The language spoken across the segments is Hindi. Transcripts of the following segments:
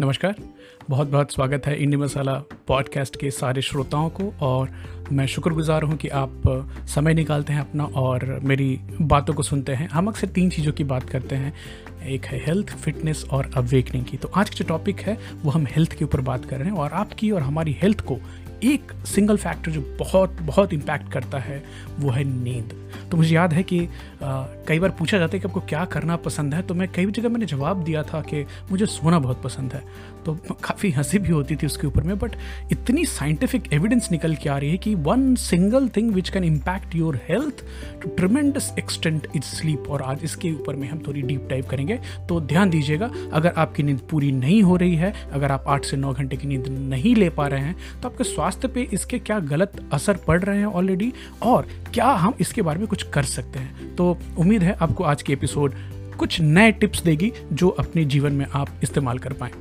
नमस्कार। बहुत बहुत स्वागत है इंडी मसाला पॉडकास्ट के सारे श्रोताओं को और मैं शुक्रगुजार हूँ कि आप समय निकालते हैं अपना और मेरी बातों को सुनते हैं। हम अक्सर तीन चीज़ों की बात करते हैं। एक है हेल्थ फिटनेस और अवेकनिंग की। तो आज का जो टॉपिक है, वो हम हेल्थ के ऊपर बात कर रहे हैं और आपकी और हमारी हेल्थ को एक सिंगल फैक्टर जो बहुत बहुत इम्पैक्ट करता है वो है नींद। तो मुझे याद है कि आ, कई बार पूछा जाता है कि आपको क्या करना पसंद है तो मैं कई जगह मैंने जवाब दिया था कि मुझे सोना बहुत पसंद है। तो काफ़ी हँसी भी होती थी उसके ऊपर में बट इतनी साइंटिफिक एविडेंस निकल के आ रही है कि one single thing which can impact your health to tremendous extent is sleep और आज इसके ऊपर में हम थोड़ी डीप टाइप करेंगे तो ध्यान दीजिएगा अगर आपकी नींद पूरी नहीं हो रही है अगर आप आठ से नौ घंटे की नींद नहीं ले पा रहे हैं तो आपके स्वास्थ्य पे इसके क्या गलत असर पड़ रहे हैं ऑलरेडी और क्या हम इसके बारे में कुछ कर सकते हैं? तो उम्मीद है आपको आज की एपिसोड कुछ नए टिप्स देगी जो अपने जीवन में आप इस्तेमाल कर पाएँ।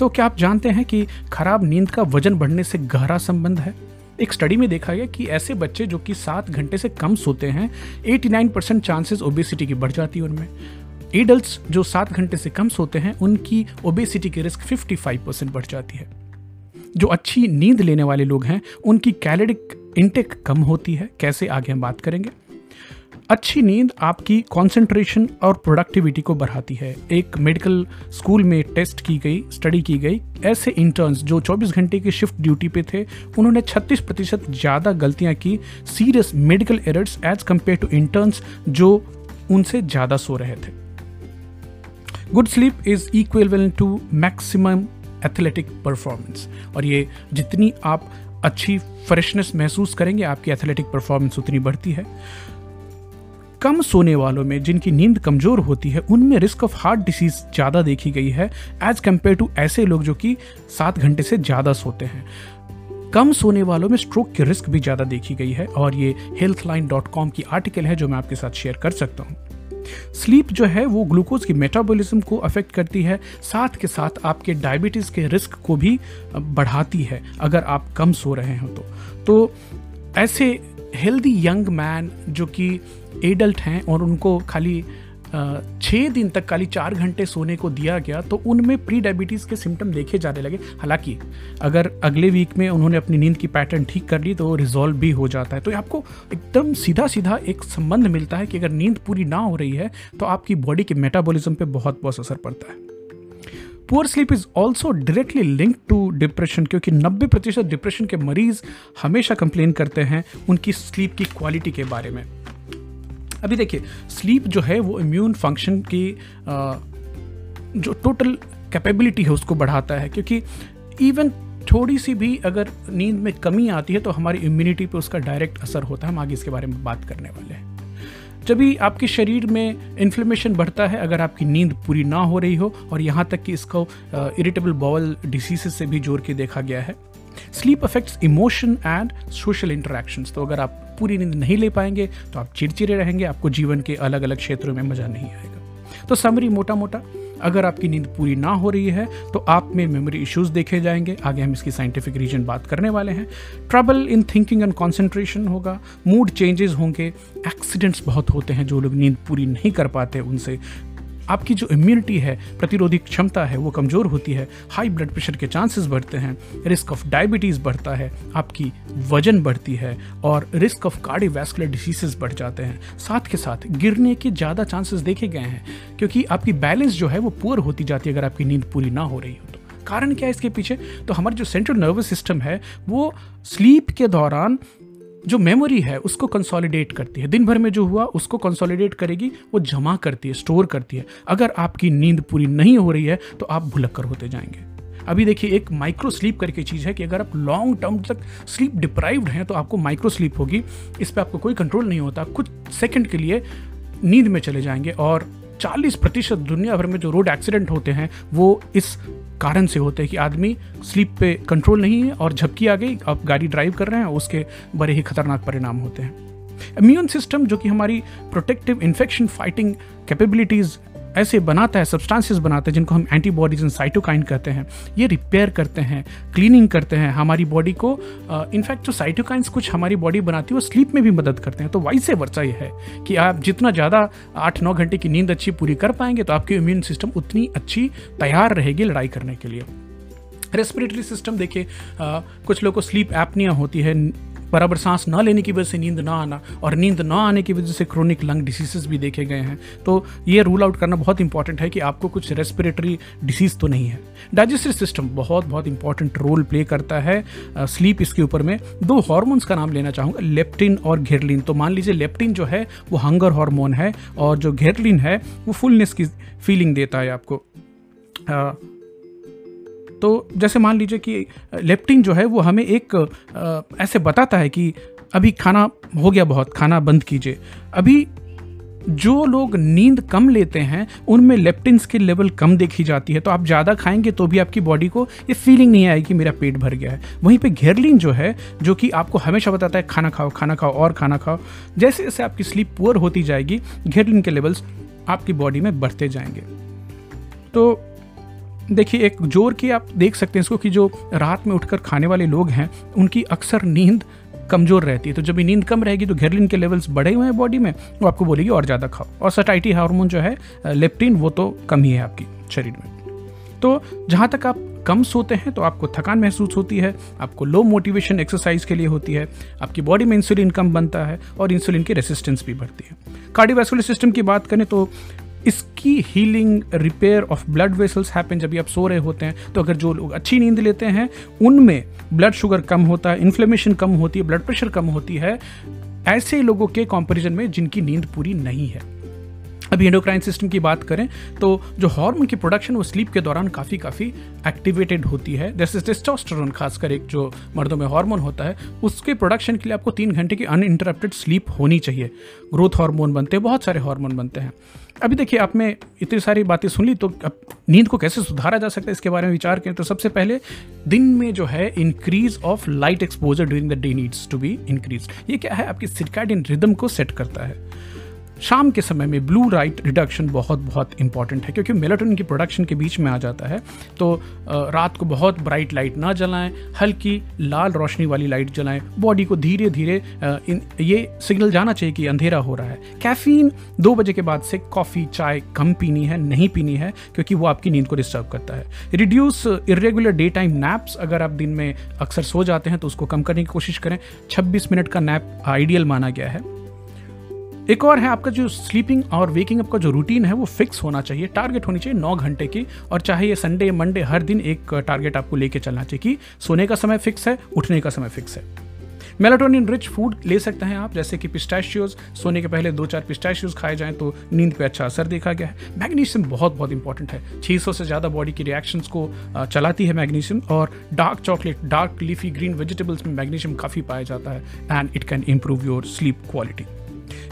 तो क्या आप जानते हैं कि खराब नींद का वज़न बढ़ने से गहरा संबंध है? एक स्टडी में देखा गया कि ऐसे बच्चे जो कि सात घंटे से कम सोते हैं 89 परसेंट चांसेस ओबेसिटी की बढ़ जाती है उनमें। एडल्ट जो सात घंटे से कम सोते हैं, उनकी ओबेसिटी की रिस्क 55 परसेंट बढ़ जाती है। जो अच्छी नींद लेने वाले लोग हैं, उनकी कैलोरिक इंटेक कम होती है। कैसे? आगे हम बात करेंगे। अच्छी नींद आपकी कंसंट्रेशन और प्रोडक्टिविटी को बढ़ाती है। एक मेडिकल स्कूल में टेस्ट की गई स्टडी की गई, ऐसे इंटर्न्स जो 24 घंटे की शिफ्ट ड्यूटी पे थे, उन्होंने 36 प्रतिशत ज़्यादा गलतियाँ की। Serious medical errors as compared to interns जो उनसे ज़्यादा सो रहे थे। Good sleep is equal to maximum athletic performance और ये जितनी आप अच्छी फ्रेशनेस महसूस करेंगे, आपकी एथलेटिक परफॉर्मेंस उतनी बढ़ती है। कम सोने वालों में जिनकी नींद कमज़ोर होती है, उनमें रिस्क ऑफ़ हार्ट डिसीज ज़्यादा देखी गई है एज कंपेयर टू ऐसे लोग जो कि सात घंटे से ज़्यादा सोते हैं। कम सोने वालों में स्ट्रोक की रिस्क भी ज़्यादा देखी गई है, और ये हेल्थ डॉट कॉम की आर्टिकल है जो मैं आपके साथ शेयर कर सकता हूँ। स्लीप जो है वो ग्लूकोज की मेटाबॉलिज्म को अफेक्ट करती है, साथ के साथ आपके डायबिटीज़ के रिस्क को भी बढ़ाती है, अगर आप कम सो रहे हो तो। तो ऐसे हेल्दी यंग मैन जो कि एडल्ट हैं और उनको खाली छः दिन तक खाली चार घंटे सोने को दिया गया तो उनमें प्री डायबिटीज़ के सिम्टम देखे जाने लगे। हालाँकि, अगर अगले वीक में उन्होंने अपनी नींद की पैटर्न ठीक कर ली तो रिजॉल्व भी हो जाता है। तो आपको एकदम सीधा सीधा एक संबंध मिलता है कि अगर नींद पूरी ना हो रही है तो आपकी बॉडी के मेटाबॉलिज्म पे बहुत बहुत असर पड़ता है। Poor sleep is also directly link to depression क्योंकि 90 प्रतिशत डिप्रेशन के मरीज़ हमेशा कंप्लेन करते हैं उनकी स्लीप की क्वालिटी के बारे में। अभी देखिए स्लीप जो है वो इम्यून फ़ंक्शन की जो टोटल कैपेबिलिटी है उसको बढ़ाता है। क्योंकि इवन थोड़ी सी भी अगर नींद में कमी आती है तो हमारी इम्यूनिटी पे उसका डायरेक्ट असर होता है। हम आगे इसके बारे में बात करने वाले हैं। जब भी आपके शरीर में इन्फ्लेमेशन बढ़ता है, अगर आपकी नींद पूरी ना हो रही हो और यहाँ तक कि इसको इरिटेबल बॉवल डिसीज से भी जोड़ के देखा गया है। Sleep affects emotion and social interactions तो अगर आप पूरी नींद नहीं ले पाएँगे तो आप चिड़चिड़े रहेंगे, आपको जीवन के अलग अलग क्षेत्रों में मज़ा नहीं आएगा। तो समरी मोटा मोटा अगर आपकी नींद पूरी ना हो रही है तो आप में मेमोरी इश्यूज़ देखे जाएँगे। आगे हम इसकी साइंटिफिक रीजन बात करने वाले हैं। Trouble in thinking and concentration होगा मूड चेंजेस होंगे एक्सीडेंट्स बहुत होते हैं जो लोग नींद पूरी नहीं कर पाते, उनसे आपकी जो इम्यूनिटी है, प्रतिरोधी क्षमता है, वो कमज़ोर होती है हाई ब्लड प्रेशर के चांसेस बढ़ते हैं रिस्क ऑफ़ डायबिटीज़ बढ़ता है, आपकी वज़न बढ़ती है और रिस्क ऑफ़ कार्डियोवैस्कुलर डिसीजेस बढ़ जाते हैं। साथ के साथ गिरने के ज़्यादा चांसेस देखे गए हैं, क्योंकि आपकी बैलेंस जो है वो पुअर होती जाती है अगर आपकी नींद पूरी ना हो रही हो तो। कारण क्या है इसके पीछे? तो हमारा जो सेंट्रल नर्वस सिस्टम है, वो स्लीप के दौरान जो मेमोरी है, उसको कंसोलिडेट करती है। दिन भर में जो हुआ, उसको कंसोलिडेट करेगी, वो जमा करती है स्टोर करती है। अगर आपकी नींद पूरी नहीं हो रही है तो आप भुलक्कर होते जाएँगे। अभी देखिए, एक माइक्रो स्लीप करके चीज़ है कि अगर आप लॉन्ग टर्म तक स्लीप डिप्राइव्ड हैं तो आपको माइक्रो स्लीप होगी। इस पर आपको कोई कंट्रोल नहीं होता। कुछ सेकंड के लिए नींद में चले जाएँगे और 40 प्रतिशत दुनिया भर में जो रोड एक्सीडेंट होते हैं, वो इस कारण से होते हैं कि आदमी स्लीप पे कंट्रोल नहीं है और झपकी आ गई आप गाड़ी ड्राइव कर रहे हैं, उसके बड़े ही खतरनाक परिणाम होते हैं। इम्यून सिस्टम जो कि हमारी प्रोटेक्टिव इन्फेक्शन फाइटिंग कैपेबिलिटीज़ ऐसे बनाता है सब्सटेंसेस बनाता है, जिनको हम एंटीबॉडीज एंड साइटोकाइन कहते हैं। ये रिपेयर करते हैं क्लीनिंग करते हैं। हमारी बॉडी को इनफैक्ट जो साइटोकाइंस कुछ हमारी बॉडी बनाती है, वो स्लीप में भी मदद करते हैं। तो वाई से वर्षा ये है कि आप जितना ज़्यादा आठ नौ घंटे की नींद अच्छी पूरी कर पाएँगे तो आपकी इम्यून सिस्टम उतनी अच्छी तैयार रहेगी लड़ाई करने के लिए। रेस्पिरेटरी सिस्टम देखिए कुछ लोगों को स्लीप एपनिया होती है बराबर सांस ना लेने की वजह से नींद ना आना और नींद ना आने की वजह से क्रोनिक लंग डिसीजेस भी देखे गए हैं। तो ये रूल आउट करना बहुत इंपॉर्टेंट है कि आपको कुछ रेस्पिरेटरी डिसीज तो नहीं है। डाइजेस्टिव सिस्टम बहुत बहुत इंपॉर्टेंट रोल प्ले करता है स्लीप इसके ऊपर में। दो हॉर्मोन्स का नाम लेना चाहूँगा लेप्टिन और घेरलिन तो मान लीजिए लेप्टिन जो है, वो हंगर हार्मोन है और जो घेरलिन है, वो फुलनेस की फीलिंग देता है आपको। तो जैसे मान लीजिए कि लेप्टिन जो है वो हमें एक ऐसे बताता है कि अभी खाना हो गया बहुत, खाना बंद कीजिए। अभी जो लोग नींद कम लेते हैं, उनमें लेप्टिन्स की लेवल कम देखी जाती है। तो आप ज़्यादा खाएँगे तो भी आपकी बॉडी को ये फीलिंग नहीं आएगी कि मेरा पेट भर गया है। वहीं पे घेरलिन जो है, जो कि आपको हमेशा बताता है, खाना खाओ खाना खाओ, और खाना खाओ, जैसे जैसे आपकी स्लीप पुअर होती जाएगी घेरलिन के लेवल्स आपकी बॉडी में बढ़ते जाएँगे। तो देखिए, एक ज़ोर की आप देख सकते हैं इसको कि जो रात में उठकर खाने वाले लोग हैं, उनकी अक्सर नींद कमज़ोर रहती है। तो जब नींद कम रहेगी तो घेरलिन के लेवल्स बढ़े हुए हैं बॉडी में, वो आपको बोलेगी, और ज़्यादा खाओ। और सटाइटी हार्मोन जो है लेप्टिन वो तो कम ही है आपकी शरीर में। तो जहाँ तक आप कम सोते हैं तो आपको थकान महसूस होती है, आपको लो मोटिवेशन एक्सरसाइज के लिए होती है, आपकी बॉडी में इंसुलिन कम बनता है और इंसुलिन की रेसिस्टेंस भी बढ़ती है। कार्डियोवैस्कुलर सिस्टम की बात करें तो इसकी healing repair of blood vessels happen जब आप सो रहे होते हैं तो अगर जो लोग अच्छी नींद लेते हैं, उनमें ब्लड शुगर कम होता है इन्फ्लेमेशन कम होती है ब्लड प्रेशर कम होती है, ऐसे लोगों के कॉम्पेरिजन में जिनकी नींद पूरी नहीं है। अभी एंडोक्राइन सिस्टम की बात करें तो जो हार्मोन की प्रोडक्शन वो स्लीप के दौरान काफ़ी काफ़ी एक्टिवेटेड होती है। जैसे टेस्टोस्टेरोन खासकर एक जो मर्दों में हार्मोन होता है, उसके प्रोडक्शन के लिए आपको तीन घंटे की अनइंटरप्टेड स्लीप होनी चाहिए। ग्रोथ हार्मोन बनते हैं, बहुत सारे हार्मोन बनते हैं। अभी देखिए आप में इतनी सारी बातें सुन ली तो अब नींद को कैसे सुधारा जा सकता है, इसके बारे में विचार करें। तो सबसे पहले, दिन में जो है increase of light exposure during the day needs to be increase ये क्या है? आपकी सिरकाइडियन रिदम को सेट करता है। शाम के समय में ब्लू लाइट रिडक्शन बहुत बहुत इंपॉर्टेंट है, क्योंकि मेलाटोनिन की प्रोडक्शन के बीच में आ जाता है। तो रात को बहुत ब्राइट लाइट ना जलाएँ, हल्की लाल रोशनी वाली लाइट जलाएँ बॉडी को धीरे धीरे ये सिग्नल जाना चाहिए कि अंधेरा हो रहा है। कैफीन दो बजे के बाद से कॉफ़ी चाय कम पीनी है, नहीं पीनी है, क्योंकि वो आपकी नींद को डिस्टर्ब करता है। Reduce irregular day time naps अगर आप दिन में अक्सर सो जाते हैं तो उसको कम करने की कोशिश करें। 26 मिनट का नैप आइडियल माना गया है। एक और है, आपका जो स्लीपिंग और वेकिंग अप का जो रूटीन है, वो फिक्स होना चाहिए। टारगेट होनी चाहिए नौ घंटे की, और चाहे ये संडे मंडे हर दिन एक टारगेट आपको लेके चलना चाहिए कि सोने का समय फिक्स है, उठने का समय फिक्स है। मेलाटोनिन रिच फ़ूड ले सकते हैं आप, जैसे कि पिस्टैशियोज सोने के पहले दो चार पिस्टैशियोज खाए जाएँ तो नींद पे अच्छा असर देखा गया है। मैग्नीशियम बहुत बहुत इंपॉर्टेंट है। 600 से ज़्यादा बॉडी की रिएक्शंस को चलाती है मैग्नीशियम और dark chocolate dark leafy green vegetables में मैग्नीशियम काफ़ी पाया जाता है and it can improve your sleep quality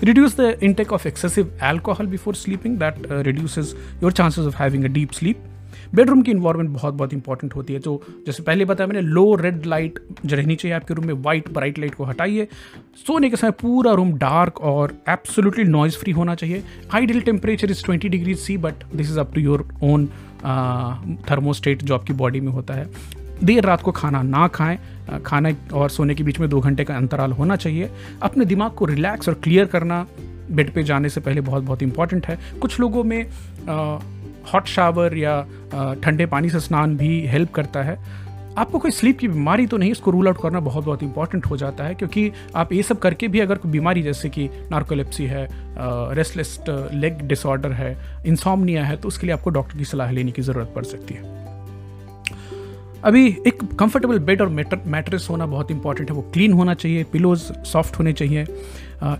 reduce the intake of excessive alcohol before sleeping that uh, reduces your chances of having a deep sleep. Bedroom की इन्वायरमेंट बहुत बहुत इंपॉर्टेंट होती है तो जैसे पहले बताया मैंने लो रेड लाइट जो रहनी चाहिए आपके रूम में वाइट ब्राइट लाइट को हटाइए। सोने के समय पूरा रूम डार्क और एब्सोल्युटली नॉइज़ फ्री होना चाहिए। Ideal temperature is twenty degree C but this is up to your own thermostat जो आपकी बॉडी में होता है। देर रात को खाना ना खाएँ। खाने और सोने के बीच में दो घंटे का अंतराल होना चाहिए। अपने दिमाग को रिलैक्स और क्लियर करना बेड पे जाने से पहले बहुत बहुत इंपॉर्टेंट है। कुछ लोगों में हॉट शावर या ठंडे पानी से स्नान भी हेल्प करता है। आपको कोई स्लीप की बीमारी तो नहीं, इसको रूल आउट करना बहुत बहुत इंपॉर्टेंट हो जाता है। क्योंकि आप ये सब करके भी अगर कोई बीमारी, जैसे कि नार्कोलेप्सी है रेस्टलेस लेग डिसऑर्डर है इंसॉमनिया है तो उसके लिए आपको डॉक्टर की सलाह लेने की ज़रूरत पड़ सकती है। अभी एक कंफर्टेबल बेड और मैट्रेस होना बहुत इंपॉर्टेंट है। वो क्लीन होना चाहिए पिलोज सॉफ्ट होने चाहिए।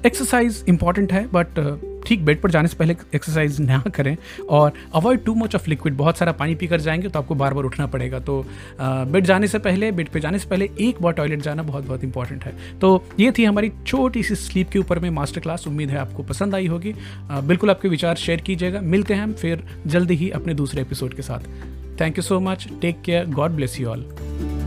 एक्सरसाइज इंपॉर्टेंट है बट ठीक बेड पर जाने से पहले एक्सरसाइज ना करें और avoid too much of liquid बहुत सारा पानी पीकर जाएँगे तो आपको बार बार उठना पड़ेगा। तो बेड जाने से पहले बेड पे जाने से पहले एक बार टॉयलेट जाना बहुत बहुत इंपॉर्टेंट है। तो ये थी हमारी छोटी सी स्लीप के ऊपर में मास्टर क्लास उम्मीद है आपको पसंद आई होगी। बिल्कुल आपके विचार शेयर कीजिएगा। मिलते हैं हम फिर जल्दी ही अपने दूसरे एपिसोड के साथ। Thank you so much. Take care. God bless you all.